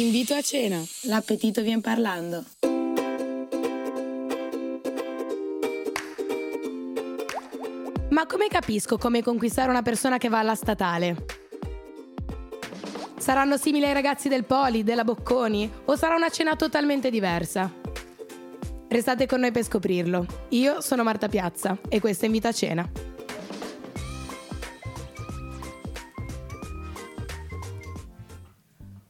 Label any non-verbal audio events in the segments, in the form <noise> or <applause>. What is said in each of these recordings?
Invito a cena, l'appetito vien parlando. Ma come capisco come conquistare una persona che va alla statale? Saranno simili ai ragazzi del Poli, della Bocconi o sarà una cena totalmente diversa? Restate con noi per scoprirlo. Io sono Marta Piazza e questa è Invita a Cena.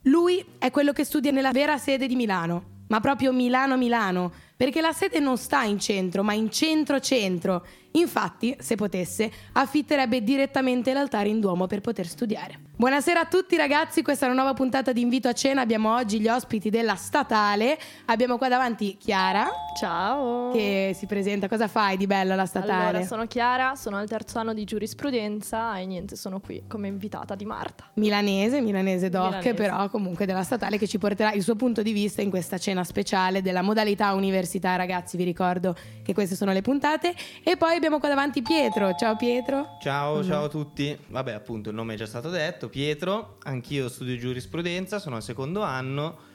Lui è quello che studia nella vera sede di Milano, ma proprio Milano-Milano, perché la sede non sta in centro, ma in centro-centro. Infatti, se potesse, affitterebbe direttamente l'altare in Duomo per poter studiare. Buonasera a tutti ragazzi, questa è una nuova puntata di Invito a Cena, abbiamo oggi gli ospiti della Statale, abbiamo qua davanti Chiara. Ciao. Che si presenta, cosa fai di bello alla Statale? Allora, sono Chiara, sono al terzo anno di giurisprudenza e niente, sono qui come invitata di Marta. Milanese, milanese doc, Milanese. però comunque della Statale che ci porterà il suo punto di vista in questa cena speciale della modalità università, ragazzi, vi ricordo che queste sono le puntate. E poi abbiamo qua davanti Pietro, ciao Pietro. Ciao, ciao a tutti. Vabbè, appunto, il nome è già stato detto, Pietro. Anch'io studio giurisprudenza, sono al secondo anno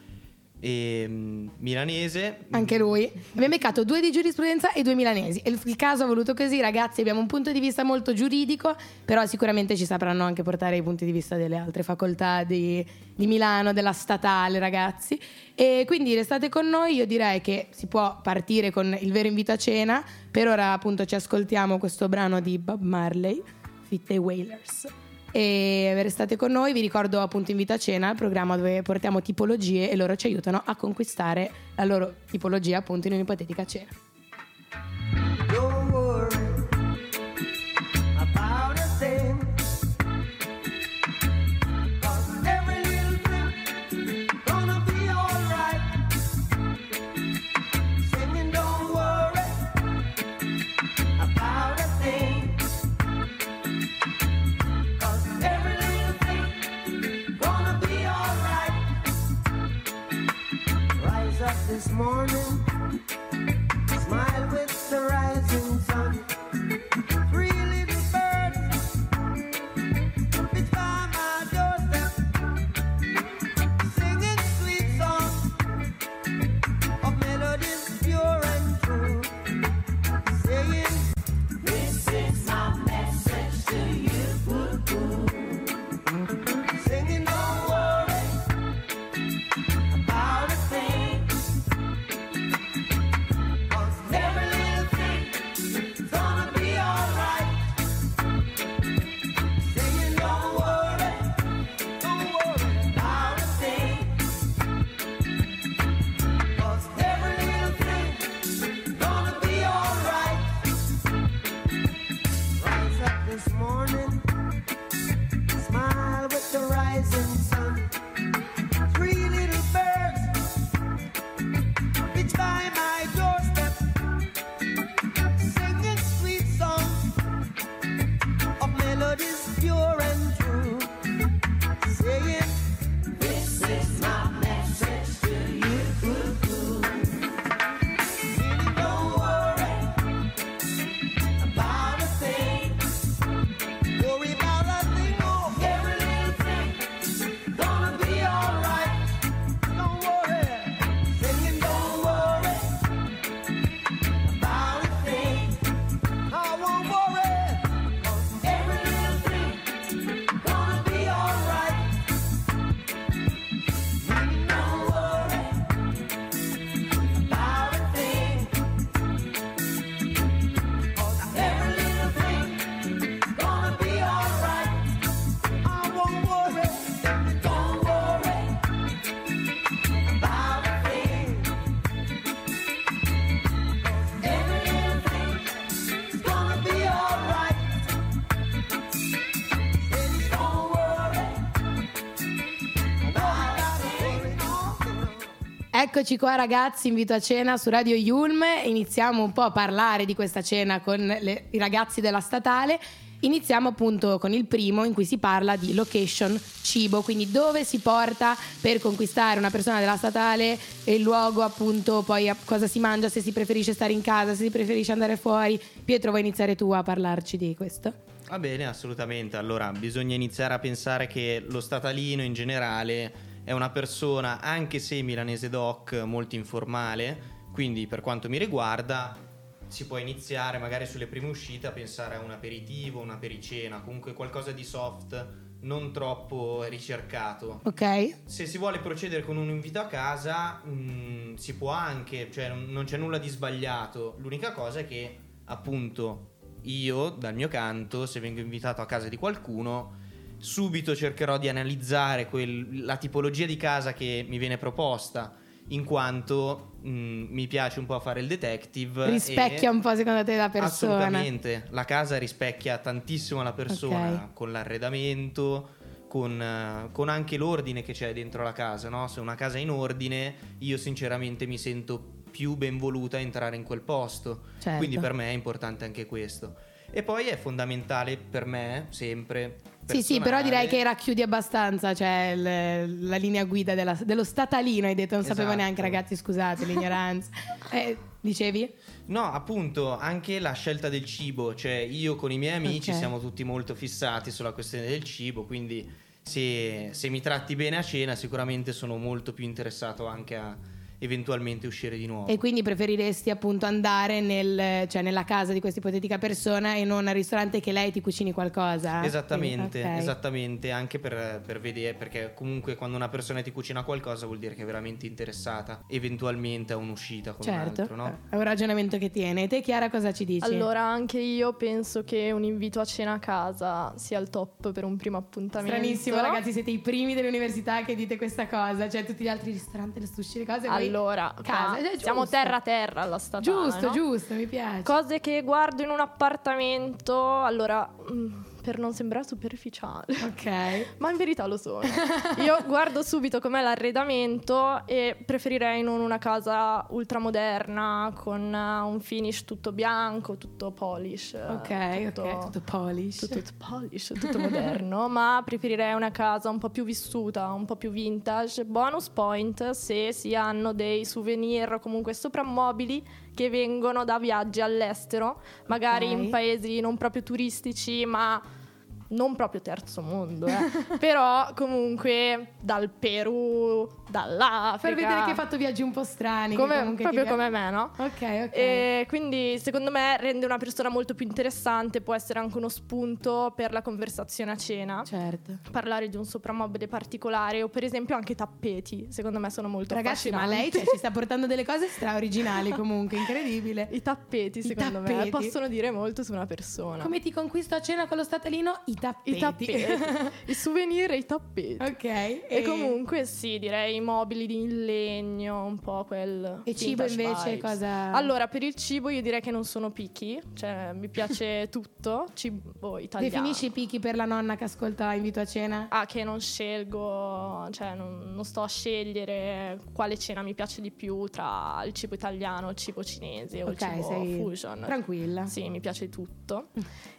e mm, milanese. Anche lui. Abbiamo beccato due di giurisprudenza e due milanesi. Il il caso ha voluto così, ragazzi. Abbiamo un punto di vista molto giuridico, però sicuramente ci sapranno anche portare i punti di vista delle altre facoltà di, di Milano, della statale, ragazzi. E quindi restate con noi. Io direi che si può partire con il vero invito a cena. Per ora, appunto, ci ascoltiamo questo brano di Bob Marley, Fit the E restate con noi, vi ricordo appunto Invito a Cena, il programma dove portiamo tipologie e loro ci aiutano a conquistare la loro tipologia appunto in un'ipotetica cena. Morning. Eccoci qua ragazzi, invito a cena su Radio Yulm. Iniziamo un po' a parlare di questa cena con le- i ragazzi della statale. Iniziamo appunto con il primo in cui si parla di location cibo, quindi dove si porta per conquistare una persona della statale e il luogo appunto poi cosa si mangia, se si preferisce stare in casa, se si preferisce andare fuori. Pietro vuoi iniziare tu a parlarci di questo? Va bene, assolutamente. Allora, bisogna iniziare a pensare che lo statalino in generale è una persona, anche se milanese doc, molto informale, quindi per quanto mi riguarda si può iniziare magari sulle prime uscite a pensare a un aperitivo, una pericena, comunque qualcosa di soft, non troppo ricercato. Ok? Se si vuole procedere con un invito a casa, mh, si può anche, cioè non non c'è nulla di sbagliato. L'unica cosa è che, appunto, io dal mio canto, se vengo invitato a casa di qualcuno, subito cercherò di analizzare quel- la tipologia di casa che mi viene proposta, in quanto mh, mi piace un po' fare il detective. Rispecchia un po' secondo te la persona. Assolutamente, la casa rispecchia tantissimo la persona Ok. con l'arredamento, con, con anche l'ordine che c'è dentro la casa. No? Se una casa è in ordine, io sinceramente mi sento più ben voluta a entrare in quel posto. Certo. Quindi per me è importante anche questo. E poi è fondamentale per me, sempre. Sì, sì, però direi che racchiudi abbastanza, cioè il- la linea guida della- dello statalino, hai detto, non sapevo Esatto. neanche ragazzi, scusate l'ignoranza. <laughs> Eh, dicevi? No, appunto, anche la scelta del cibo, cioè io con i miei amici Ok. siamo tutti molto fissati sulla questione del cibo, quindi se, se mi tratti bene a cena sicuramente sono molto più interessato anche a eventualmente uscire di nuovo. E quindi preferiresti appunto andare nel- cioè, nella casa di questa ipotetica persona e non al ristorante che lei ti cucini qualcosa? Esattamente, Quindi, ok. esattamente, anche per, per vedere, perché comunque quando una persona ti cucina qualcosa vuol dire che è veramente interessata eventualmente a un'uscita con Certo, un altro, no? è un ragionamento che tiene. E te Chiara cosa ci dici? Allora, anche io penso che un invito a cena a casa sia il top per un primo appuntamento. Stranissimo ragazzi, siete i primi dell'università che dite questa cosa, cioè tutti gli altri ristoranti, le sushi, le cose. voi- Allora, casa, eh, siamo terra a terra alla statale. Giusto, no? giusto, mi piace. Cose che guardo in un appartamento, allora, mm, per non sembrare superficiale. ok. <laughs> Ma in verità lo sono. <laughs> Io guardo subito com'è l'arredamento e preferirei non una casa ultramoderna con eh, un finish tutto bianco, tutto polish. eh, Ok, tutto, ok, tutto polish. tutto polish, tutto <laughs> moderno, ma preferirei una casa un po' più vissuta, un po' più vintage. Bonus point se si hanno dei souvenir o comunque soprammobili che vengono da viaggi all'estero, magari Ok. in paesi non proprio turistici, ma non proprio terzo mondo, eh. <laughs> però comunque dal Perù, dall'Africa. Per vedere che hai fatto viaggi un po' strani. Come- proprio come me, no? Ok, ok. E quindi secondo me rende una persona molto più interessante, può essere anche uno spunto per la conversazione a cena. Certo. Parlare di un soprammobile particolare o per esempio anche tappeti, secondo me sono molto Ragazzi, ma lei cioè, ci sta <laughs> portando delle cose straordinali comunque, incredibile. I tappeti, I secondo me, tappeti. possono dire molto su una persona. Come ti conquisto a cena con lo statalino? I tappeti. I tappeti, <laughs> i souvenir e i tappeti. ok. E comunque sì, direi mobili di in legno, un po' quel E cibo invece vibes. cosa... Allora, per il cibo io direi che non sono picky, cioè mi piace <laughs> tutto, cibo italiano. Definisci i picchi per la nonna che ascolta invito a cena? Ah, che non scelgo, cioè non, non sto a scegliere quale cena mi piace di più tra il cibo italiano, il cibo cinese o il ok, cibo fusion. tranquilla. Sì, mi piace tutto.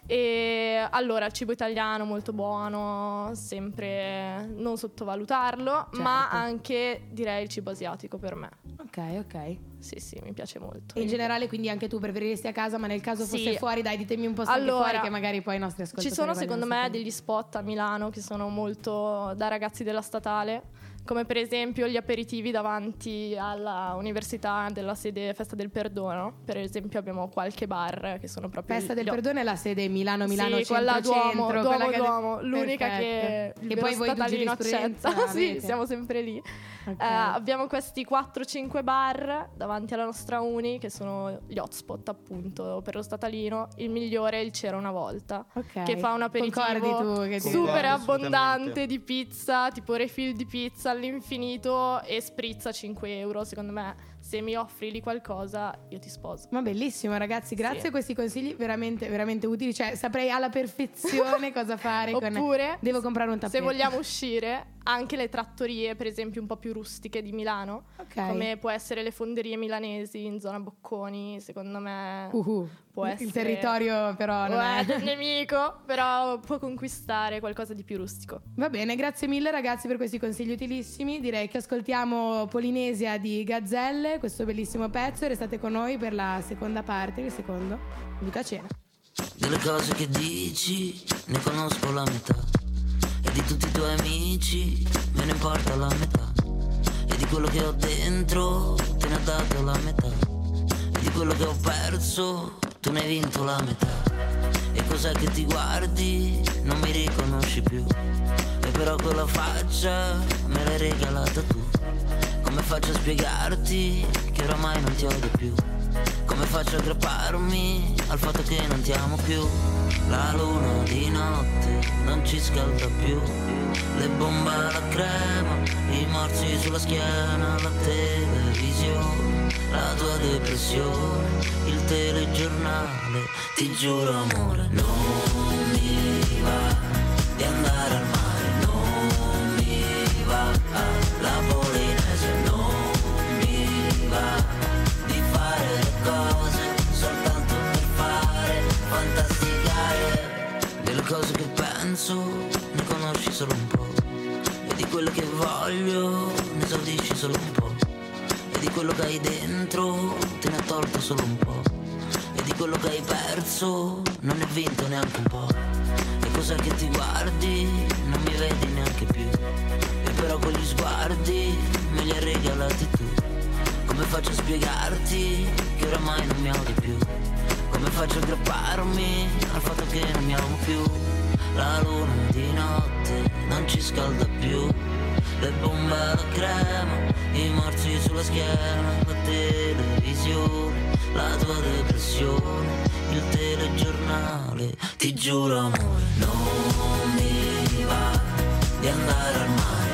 E allora, il cibo italiano molto buono, sempre non sottovalutarlo, ma Certo. anche direi il cibo asiatico per me. Ok, ok. Sì, sì, mi piace molto. In generale quindi anche tu preferiresti a casa, ma nel caso Sì. fosse fuori, dai, ditemi un po' se Allora, fuori che magari poi i nostri ascoltatori Ci sono secondo me sapere. degli spot a Milano che sono molto da ragazzi della statale, come per esempio gli aperitivi davanti alla università della sede Festa del Perdono. Per esempio abbiamo qualche bar che sono proprio Festa del gli- Perdono è la sede Milano, Milano, sì, centro, Duomo, Duomo, quella che- Duomo, l'unica che Perfetto. il che vero poi voi accetta. <laughs> sì, siamo sempre lì. Ok. Eh, abbiamo questi 4-5 bar davanti alla nostra uni che sono gli hotspot appunto per lo statalino. Il migliore è il C'era una volta Ok. che fa un aperitivo tu super abbondante di pizza, tipo refill di pizza all'infinito e sprizza 5 euro. Secondo me, se mi offri lì qualcosa, io ti sposo. Ma bellissimo ragazzi, grazie Sì. a questi consigli veramente, veramente utili, cioè saprei alla perfezione <laughs> cosa fare con... Oppure, Devo comprare un tappeto. se vogliamo <laughs> uscire, anche le trattorie, per esempio, un po' più rustiche di Milano, Ok. come può essere le fonderie milanesi in zona Bocconi, secondo me Uhu. Può essere Il territorio però non Uè, è... del <laughs> nemico, però può conquistare qualcosa di più rustico. Va bene, grazie mille ragazzi per questi consigli utilissimi. Direi che ascoltiamo Polinesia di Gazzelle, questo bellissimo pezzo e restate con noi per la seconda parte, il secondo Vita a cena. Delle cose che dici ne conosco la metà E di tutti i tuoi amici me ne importa la metà E di quello che ho dentro te ne ho dato la metà E di quello che ho perso tu ne hai vinto la metà. E cos'è che ti guardi? Non mi riconosci più. E però quella faccia me l'hai regalata tu. Come faccio a spiegarti che oramai non ti odio più? Come faccio a aggrapparmi al fatto che non ti amo più? La luna di notte non ci scalda più. Le bombe alla crema, i morsi sulla schiena, la televisione, la tua depressione, il telegiornale. Ti giuro amore, non mi va di andare al mare, non mi va la Polinesia, non mi va di fare le cose soltanto per fare fantasticare delle cose che penso ne conosci solo un po' e di quello che voglio ne esaudisci solo un po' e di quello che hai dentro te ne ha tolto solo un po' perso non ne hai vinto neanche un po' e cos'è che ti guardi non mi vedi neanche più. E però quegli sguardi me li hai regalati tu come faccio a spiegarti che oramai non mi odi più? Come faccio a aggrapparmi al fatto che non mi amo più? La luna di notte non ci scalda più. Le bombe alla crema, i morsi sulla schiena La televisione, la tua depressione Il telegiornale, ti giuro amore Non mi va di andare al mare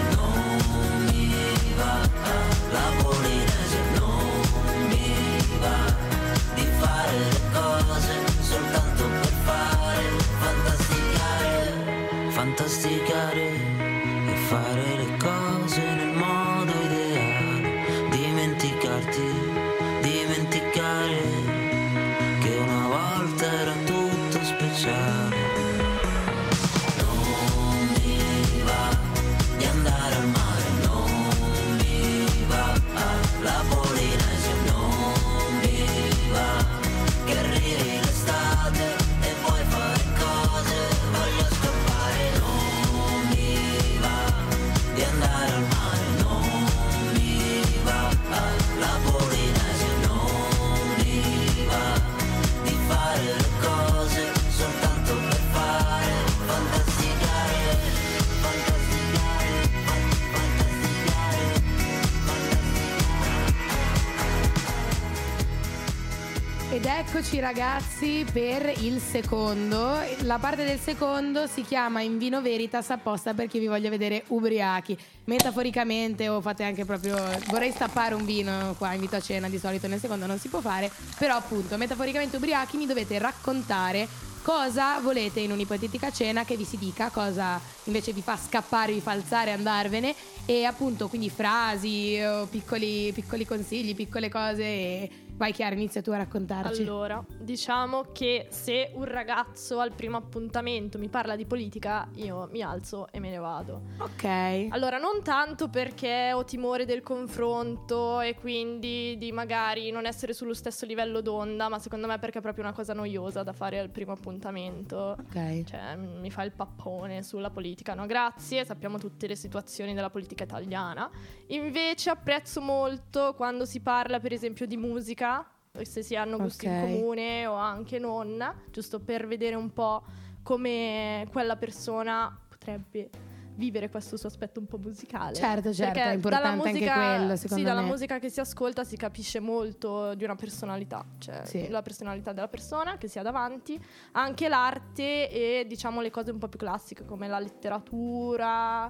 Ed eccoci ragazzi per il secondo. La parte del secondo si chiama In vino veritas apposta perché vi voglio vedere ubriachi. Metaforicamente o fate anche proprio... Vorrei stappare un vino qua, invito a cena, di solito nel secondo non si può fare. Però appunto, metaforicamente ubriachi mi dovete raccontare cosa volete in un'ipotetica cena che vi si dica, cosa invece vi fa scappare, vi fa alzare andarvene. E appunto quindi frasi, o piccoli, piccoli consigli, piccole cose. Vai Chiara, inizia tu a raccontarci. Allora, diciamo che se un ragazzo al primo appuntamento mi parla di politica, io mi alzo e me ne vado. Ok. Allora, non tanto perché ho timore del confronto e quindi di magari non essere sullo stesso livello d'onda, ma secondo me perché è proprio una cosa noiosa da fare al primo appuntamento. Ok. Cioè, mi fa il pappone sulla politica. No, grazie, sappiamo tutte le situazioni della politica italiana. Invece apprezzo molto quando si parla, per esempio, di musica, se si hanno gusti Ok. in comune o anche non, giusto per vedere un po' come quella persona potrebbe vivere questo suo aspetto un po' musicale. Certo, certo, Perché è importante dalla anche musica- quello, secondo Sì, dalla me. musica che si ascolta si capisce molto di una personalità, cioè Sì. la personalità della persona che si ha davanti, anche l'arte e diciamo le cose un po' più classiche come la letteratura.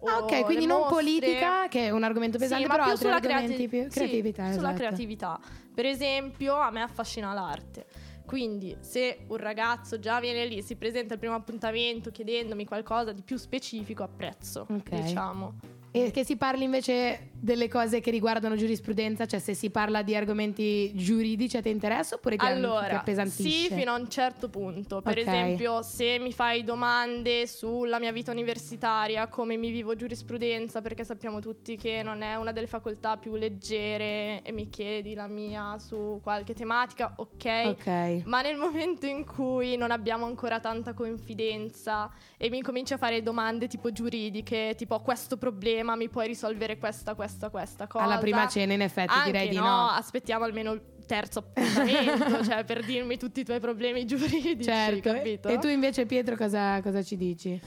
Ah, ok, quindi non mostre. politica, che è un argomento pesante, Sì, ma però altri sulla argomenti creati- più sì, creatività. sulla esatto. creatività. Per esempio, a me affascina l'arte. Quindi, se un ragazzo già viene lì, si presenta al primo appuntamento chiedendomi qualcosa di più specifico, apprezzo, Ok. diciamo. E che si parli invece delle cose che riguardano giurisprudenza, cioè se si parla di argomenti giuridici a te interessa oppure ti, Allora, appesantisce? sì, fino a un certo punto. Per Ok. esempio, se mi fai domande sulla mia vita universitaria, come mi vivo giurisprudenza, perché sappiamo tutti che non è una delle facoltà più leggere e mi chiedi la mia su qualche tematica, ok. Ok. Ma nel momento in cui non abbiamo ancora tanta confidenza e mi incominci a fare domande tipo giuridiche, tipo questo problema mi puoi risolvere questa, questa, questa cosa. Alla prima cena in effetti Anche direi di no, no. aspettiamo almeno il terzo appuntamento, <laughs> cioè per dirmi tutti i tuoi problemi <laughs> giuridici, Certo. capito? E tu invece Pietro cosa, cosa ci dici?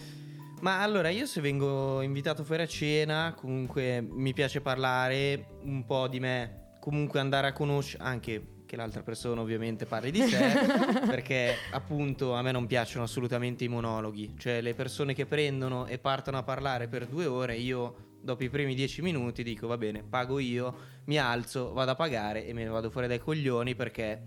Ma allora, io se vengo invitato fuori a cena, comunque mi piace parlare un po' di me, comunque andare a conoscere anche che l'altra persona ovviamente parli di sé, <laughs> perché appunto a me non piacciono assolutamente i monologhi, cioè le persone che prendono e partono a parlare per due ore, io dopo i primi dieci minuti dico va bene, pago io, mi alzo, vado a pagare e me ne vado fuori dai coglioni perché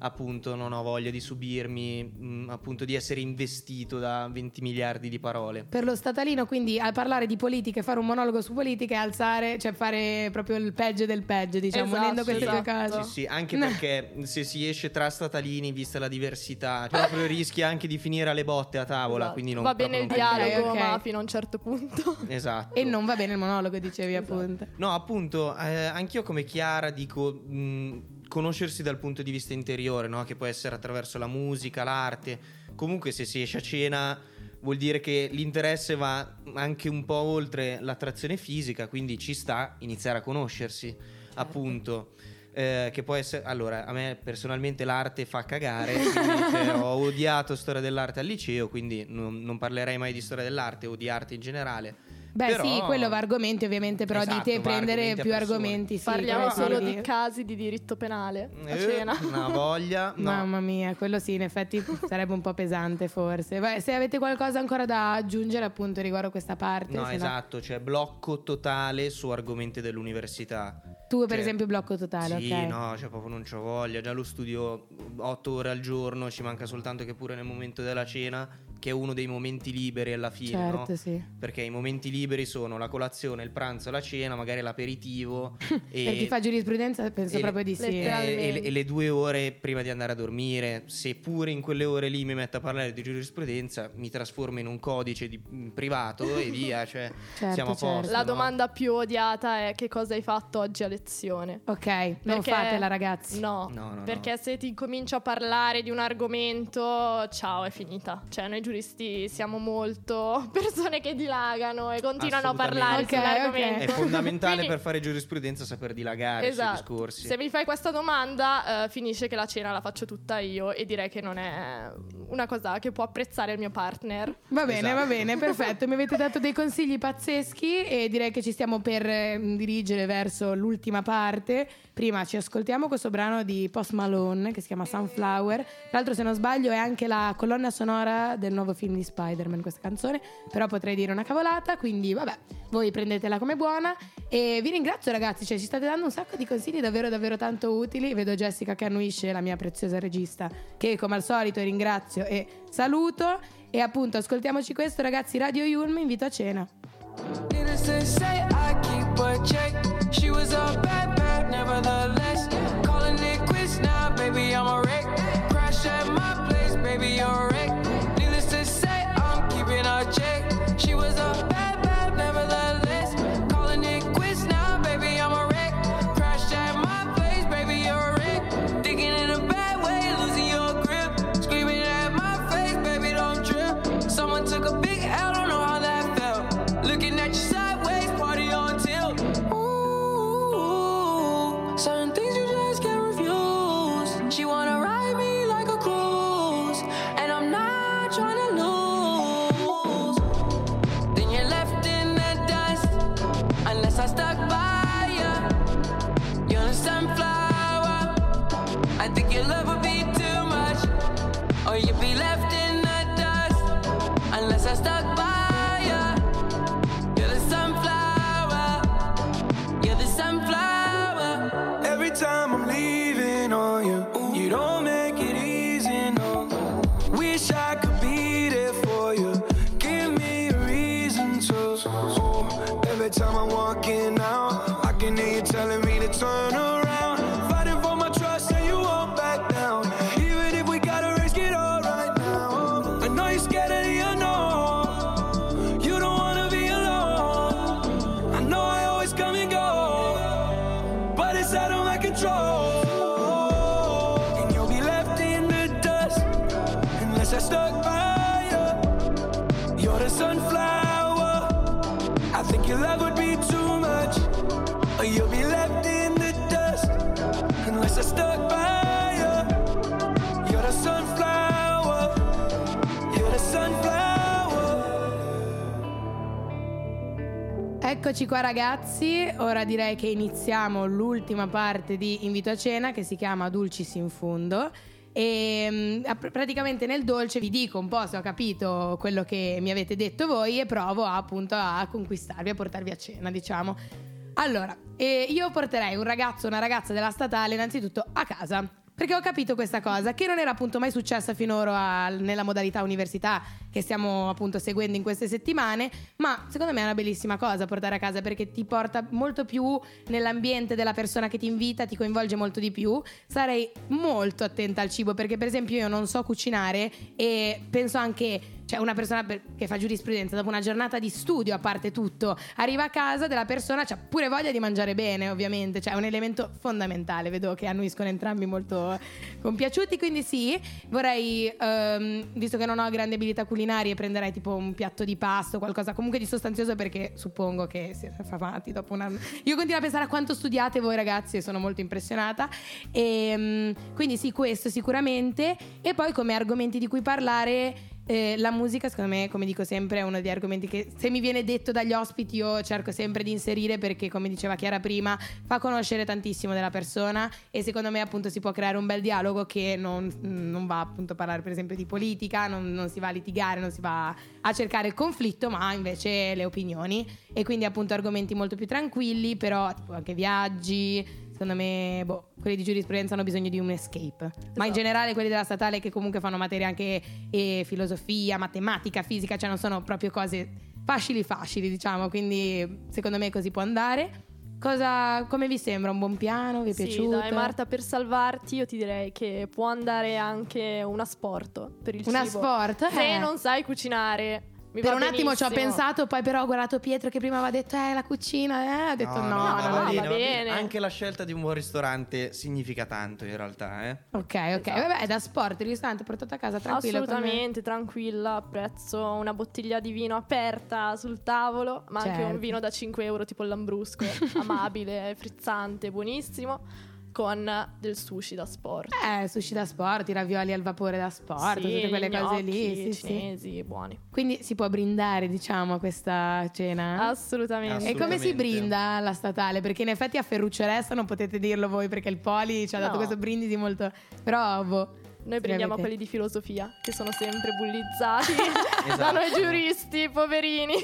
appunto non ho voglia di subirmi, mh, appunto di essere investito da 20 miliardi di parole. Per lo statalino, quindi a parlare di politica e fare un monologo su politica e alzare, cioè fare proprio il peggio del peggio, diciamo, Esatto, unendo queste due esatto. cose. Sì, sì, anche No. perché se si esce tra statalini, vista la diversità, <laughs> proprio rischi anche di finire alle botte a tavola. Esatto. Quindi non, Va bene il dialogo, Ok, ok. ma fino a un certo punto. <laughs> Esatto. E non va bene il monologo, dicevi appunto. No, appunto, eh, anch'io come Chiara dico mh, conoscersi dal punto di vista interiore, no? che può essere attraverso la musica, l'arte. Comunque se si esce a cena vuol dire che l'interesse va anche un po' oltre l'attrazione fisica, quindi ci sta iniziare a conoscersi, appunto. Eh, che può essere allora a me personalmente l'arte fa cagare cioè, <laughs> ho odiato storia dell'arte al liceo quindi non, non parlerei mai di storia dell'arte o di arte in generale Beh, Però- sì, quello va a argomenti, ovviamente, però Esatto, di te prendere argomenti a più argomenti. Sì, Parliamo solo di casi di diritto penale a Eh, cena. <laughs> una voglia no. Mamma mia, quello sì, in effetti sarebbe un po' pesante forse. Beh, se avete qualcosa ancora da aggiungere appunto riguardo questa parte. No, esatto, cioè blocco totale su argomenti dell'università. Tu per Cioè, esempio blocco totale, Sì, ok. no, cioè proprio non c'ho voglia. Già lo studio otto ore al giorno, ci manca soltanto che pure nel momento della cena, che è uno dei momenti liberi alla fine, Certo, no? sì. Perché i momenti liberi sono la colazione, il pranzo, la cena, magari l'aperitivo <laughs> e, Per chi fa giurisprudenza penso proprio di sì. e- e- e le due ore prima di andare a dormire, se pure in quelle ore lì mi metto a parlare di giurisprudenza, mi trasformo in un codice di- mm, privato e via, <laughs> cioè Certo, siamo a certo. posto. La no? domanda più odiata è che cosa hai fatto oggi a lezione? Ok, non Perché- fatela ragazzi. No, No, no, no. perché se ti comincio a parlare di un argomento, ciao, è finita. Cioè, noi giuristi siamo molto <laughs> persone che dilagano e continuano a parlare Ok, sull'argomento. È fondamentale Quindi- per fare giurisprudenza saper dilagare Esatto. sui discorsi. Se mi fai questa domanda, eh, finisce che la cena la faccio tutta io e direi che non è una cosa che può apprezzare il mio partner. Va bene, Esatto. va bene, perfetto. Mi avete dato dei consigli pazzeschi e direi che ci stiamo per eh, dirigere verso l'ultima parte. Prima ci ascoltiamo questo brano di Post Malone che si chiama Sunflower. Tra l'altro, se non sbaglio, è anche la colonna sonora del nuovo film di Spider-Man questa canzone. Però potrei dire una cavolata, quindi vabbè, voi prendetela come buona. E vi ringrazio, ragazzi. Cioè, ci state dando un sacco di consigli davvero, davvero tanto utili. Vedo Jessica che annuisce, la mia preziosa regista, che come al solito ringrazio e saluto. E appunto, ascoltiamoci questo, ragazzi. Radio Yulm, invito a cena. She baby, I'm a wreck. inside, I don't like control. Eccoci qua ragazzi, ora direi che iniziamo l'ultima parte di Invito a cena che si chiama Dulcis in fundo e mm, praticamente nel dolce vi dico un po' se ho capito quello che mi avete detto voi e provo appunto a conquistarvi, a portarvi a cena diciamo. Allora, eh, io porterei un ragazzo o una ragazza della statale innanzitutto a casa. Perché ho capito questa cosa, che non era appunto mai successa finora al- nella modalità università che stiamo appunto seguendo in queste settimane, ma secondo me è una bellissima cosa portare a casa perché ti porta molto più nell'ambiente della persona che ti invita, ti coinvolge molto di più. Sarei molto attenta al cibo perché per esempio io non so cucinare e penso anche cioè una persona per- che fa giurisprudenza dopo una giornata di studio a parte tutto arriva a casa della persona c'ha pure voglia di mangiare bene ovviamente. Cioè è un elemento fondamentale vedo che annuiscono entrambi molto compiaciuti quindi sì vorrei ehm, visto che non ho grandi abilità culinarie prenderei tipo un piatto di pasto qualcosa comunque di sostanzioso perché suppongo che siete affamati dopo un anno. Io continuo a pensare a quanto studiate voi ragazzi e sono molto impressionata. E, mm, quindi sì questo sicuramente. E poi come argomenti di cui parlare eh, la musica, secondo me, come dico sempre, è uno degli argomenti che se mi viene detto dagli ospiti io cerco sempre di inserire perché, come diceva Chiara prima, fa conoscere tantissimo della persona e secondo me appunto si può creare un bel dialogo che non, non va appunto a parlare per esempio di politica, non, non si va a litigare, non si va a cercare il conflitto, ma invece le opinioni e quindi appunto argomenti molto più tranquilli, però tipo anche viaggi, Secondo me, boh, quelli di giurisprudenza hanno bisogno di un escape. Ma in generale quelli della statale che comunque fanno materie anche eh, filosofia, matematica, fisica, cioè non sono proprio cose facili facili, diciamo. Quindi secondo me così può andare. Cosa, come vi sembra? Un buon piano? Vi è Sì, piaciuto? dai Marta, per salvarti io ti direi che può andare anche un asporto per il Una cibo. sport? Se Eh. non sai cucinare. Mi per un attimo ci ho pensato, poi però ho guardato Pietro che prima aveva detto, eh, la cucina, eh, ho detto no, no, no, no, no, va no. bene. Anche la scelta di un buon ristorante significa tanto in realtà, eh. Ok, ok, Esatto. vabbè, è da sport, il ristorante portato a casa me. Assolutamente, tranquilla, apprezzo una bottiglia di vino aperta sul tavolo, ma anche Certo. un vino da 5 euro tipo il Lambrusco, <laughs> amabile, frizzante, buonissimo, con del sushi da sport. Eh, sushi da sport, i ravioli al vapore da sport, Sì, tutte quelle cose lì. Sì, sì. cinesi, buoni. Quindi si può brindare, diciamo, a questa cena. Assolutamente. e come si assolutamente. brinda alla statale? Perché in effetti a Ferruccio Resta non potete dirlo voi perché il Poli ci ha dato No. questo brindisi molto... Però, boh. Noi prendiamo quelli di filosofia, che sono sempre bullizzati <laughs> da Esatto. noi giuristi, poverini.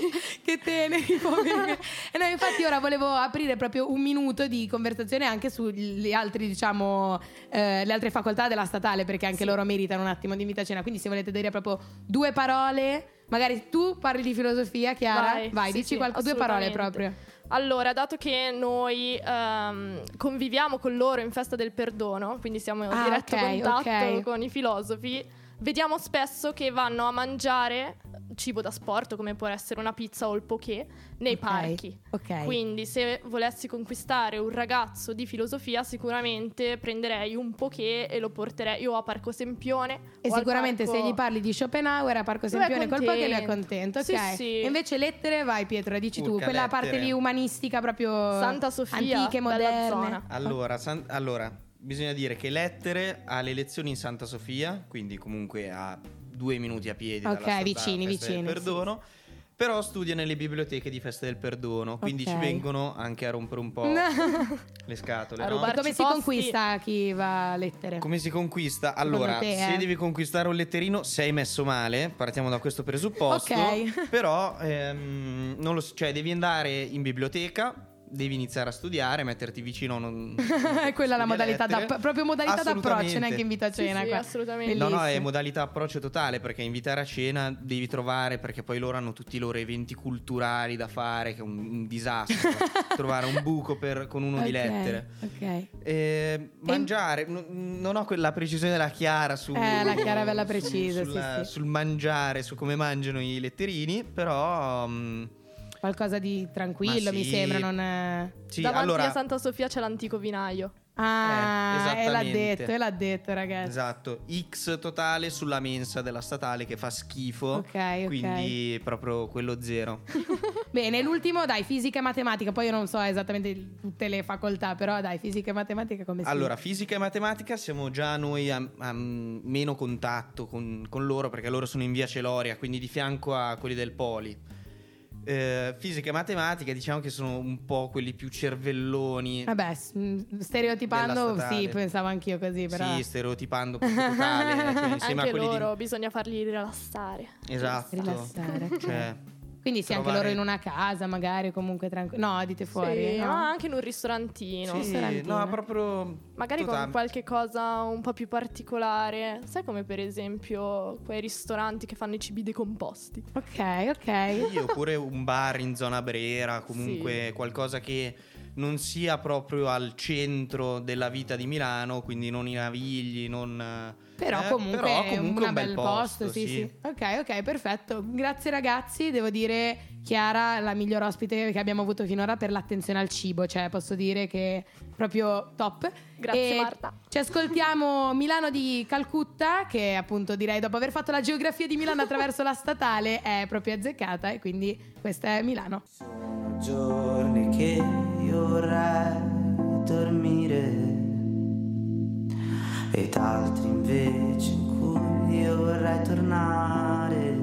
che teneri, poveri. e no, infatti ora volevo aprire proprio un minuto di conversazione anche sugli altri, diciamo, eh, le altre facoltà della statale, perché anche loro meritano un attimo di invito a cena. Quindi se volete dire proprio due parole, magari tu parli di filosofia, Chiara. Vai, sì, dici sì, qualco- due parole proprio. Allora, dato che noi ehm, conviviamo con loro in festa del perdono, quindi siamo in Ah, diretto ok, contatto ok. con i filosofi, vediamo spesso che vanno a mangiare cibo da sport, come può essere una pizza o il poké, nei Ok, parchi. ok. Quindi se volessi conquistare un ragazzo di filosofia, sicuramente prenderei un poké e lo porterei io a Parco Sempione. E sicuramente parco- se gli parli di Schopenhauer a Parco Sempione col poche lui è contento. Sì, sì. E invece lettere, vai Pietro, dici tu, Urca, quella parte lettere. lì umanistica proprio Santa Sofia, antiche, moderne. zona. Allora, san- allora, bisogna dire che Lettere ha le lezioni in Santa Sofia, quindi comunque a due minuti a piedi Ok, vicini, Festa del vicini, Perdono. Però studia nelle biblioteche di Festa del Perdono, quindi Ok. ci vengono anche a rompere un po' <laughs> le scatole. A no? Come si posti. conquista chi va a lettere? Come si conquista? Allora, te, se eh? devi conquistare un letterino, sei messo male. Partiamo da questo presupposto. Ok. Però, ehm, non lo so, cioè, devi andare in biblioteca. Devi iniziare a studiare, metterti vicino a un... <laughs> Quella è la modalità d'app- proprio modalità d'approccio, neanche invito a Sì, cena. sì, qua. assolutamente. No, no, è modalità approccio totale perché invitare a cena devi trovare, perché poi loro hanno tutti i loro eventi culturali da fare, che è un, un disastro. <laughs> trovare un buco per- con uno di Ok, lettere. Ok. Eh, mangiare, n- non ho quella precisione della Chiara su, Eh, la Chiara è bella su- precisa, sì, sulla- sì. sul mangiare, su come mangiano i letterini, però mm, Qualcosa di tranquillo, Ma mi sì. sembra, non è... sì, Davanti allora a Santa Sofia c'è l'antico vinaio. Ah, Eh, e l'ha detto, e l'ha detto, ragazzi. Esatto, X totale sulla mensa della statale che fa schifo. Ok, ok. Quindi proprio quello zero. <laughs> Bene, l'ultimo, dai, fisica e matematica. Poi io non so esattamente tutte le facoltà, però dai, fisica e matematica come si Allora, fisica e matematica siamo già noi a, a meno contatto con, con loro perché loro sono in via Celoria, quindi di fianco a quelli del Poli. Eh, fisica e matematica diciamo che sono un po' quelli più cervelloni. Vabbè, s- mh, stereotipando, sì, pensavo anch'io così, però... Sì, stereotipando <laughs> proprio totale, cioè, insieme Anche a quelli loro bisogna farli rilassare. di... Esatto. Rilassare. Cioè, Quindi sì, anche loro in una casa, magari comunque tranquillo. No, dite fuori. Sì, no? ma anche in un ristorantino. sì, ristorantino. no, proprio Magari totale. con qualche cosa un po' più particolare. Sai come per esempio quei ristoranti che fanno i cibi decomposti. Ok, ok. Sì, oppure un bar in zona Brera, comunque qualcosa che non sia proprio al centro della vita di Milano, quindi non i Navigli, non... Però eh, comunque, però è comunque un un bel bel posto, sì, sì. Ok, ok, perfetto. Grazie ragazzi, devo dire Chiara la miglior ospite che abbiamo avuto finora per l'attenzione al cibo, cioè posso dire che è proprio top. Grazie, E Marta. Ci ascoltiamo Milano di Calcutta, che appunto direi dopo aver fatto la geografia di Milano attraverso la statale è proprio azzeccata e quindi questa è Milano. giorni che vorrei dormire. Ed altri invece in cui io vorrei tornare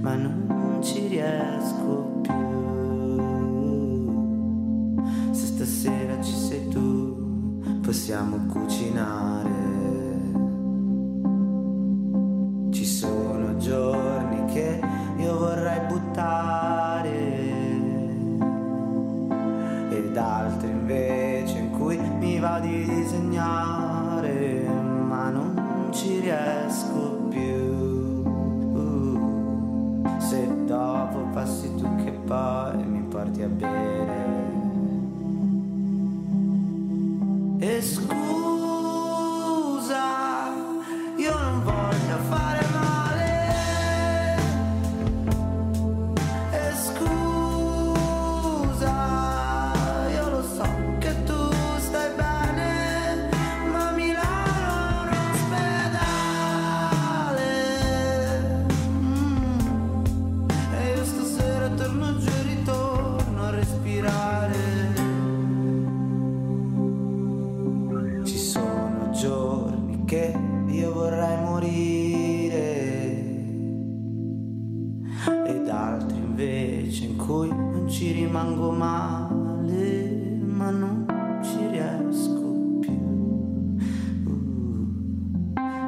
ma non ci riesco più. Se stasera ci sei tu possiamo cucinare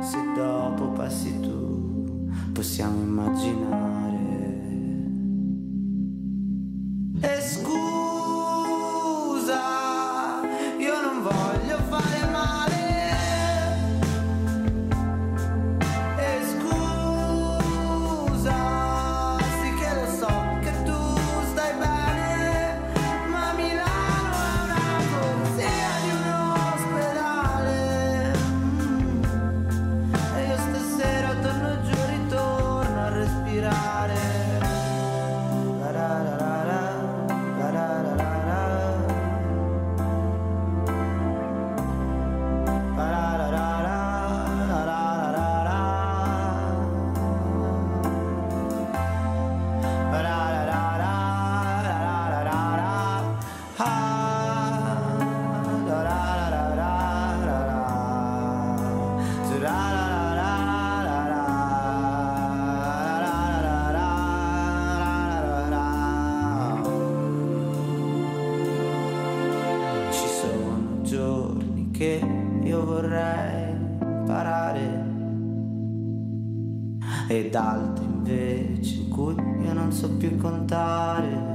se dopo passi tu, possiamo immaginare. Ed altri invece in cui io non so più contare.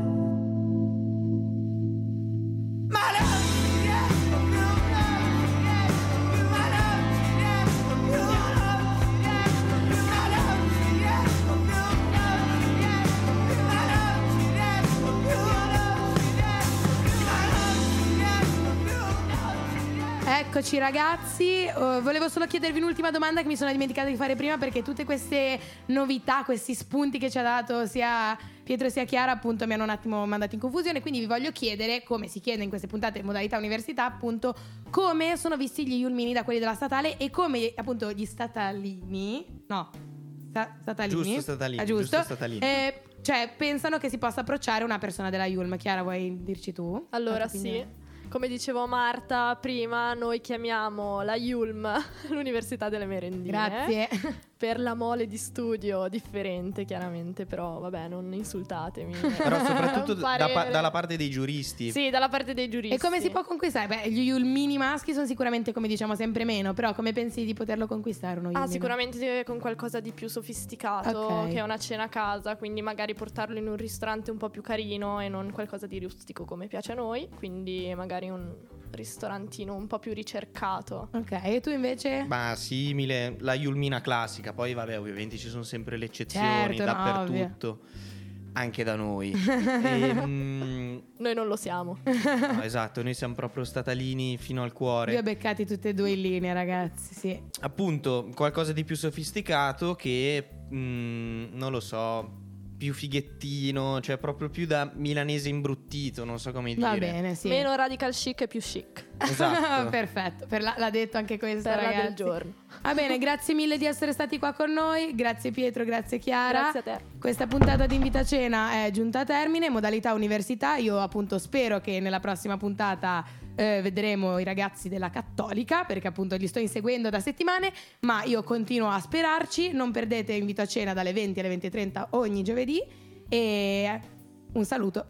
Ragazzi, Uh, volevo solo chiedervi un'ultima domanda che mi sono dimenticata di fare prima perché tutte queste novità, questi spunti che ci ha dato sia Pietro sia Chiara appunto mi hanno un attimo mandato in confusione, quindi vi voglio chiedere, come si chiede in queste puntate in modalità università, appunto come sono visti gli Yulmini da quelli della statale e come appunto gli statalini, no, sta- statalini, Giusto, statalini, Ah, giusto, giusto, statalini. Eh, cioè pensano che si possa approcciare una persona della Yulm. Chiara vuoi dirci tu? Allora sì, come dicevo Marta prima, noi chiamiamo la Yulm <laughs> l'Università delle Merendine. Grazie. Per la mole di studio differente, chiaramente, però vabbè, non insultatemi. <laughs> Però soprattutto da pa- dalla parte dei giuristi. Sì, dalla parte dei giuristi. E come si può conquistare? Beh, gli Yulmini maschi sono sicuramente, come diciamo, sempre meno, però come pensi di poterlo conquistare uno Ah, Yulmino? sicuramente con qualcosa di più sofisticato, Ok. che è una cena a casa, quindi magari portarlo in un ristorante un po' più carino e non qualcosa di rustico come piace a noi, quindi magari un ristorantino un po' più ricercato. Ok, e tu invece? Ma simile, la Yulmina classica, poi vabbè ovviamente ci sono sempre le eccezioni Certo, no, dappertutto, anche da noi. <laughs> Ehm, Noi non lo siamo. <laughs> no, esatto, noi siamo proprio statalini fino al Vi ho cuore. beccati tutte e due in linea, ragazzi, sì. Appunto, qualcosa di più sofisticato che, mm, non lo so, più fighettino, cioè proprio più da milanese imbruttito, non so come dire. Va bene, sì. Meno radical chic e più chic. Esatto. <laughs> Perfetto, per la- l'ha detto anche questo, Per la ragazzi. del giorno. Va bene, grazie mille di essere stati qua con noi. Grazie Pietro, grazie Chiara. Grazie a te. Questa puntata di Invita Cena è giunta a termine, modalità università. Io appunto spero che nella prossima puntata eh, vedremo i ragazzi della Cattolica, perché appunto li sto inseguendo da settimane, ma io continuo a sperarci. Non perdete Invito a Cena dalle 20 alle 20.30 ogni giovedì e un saluto.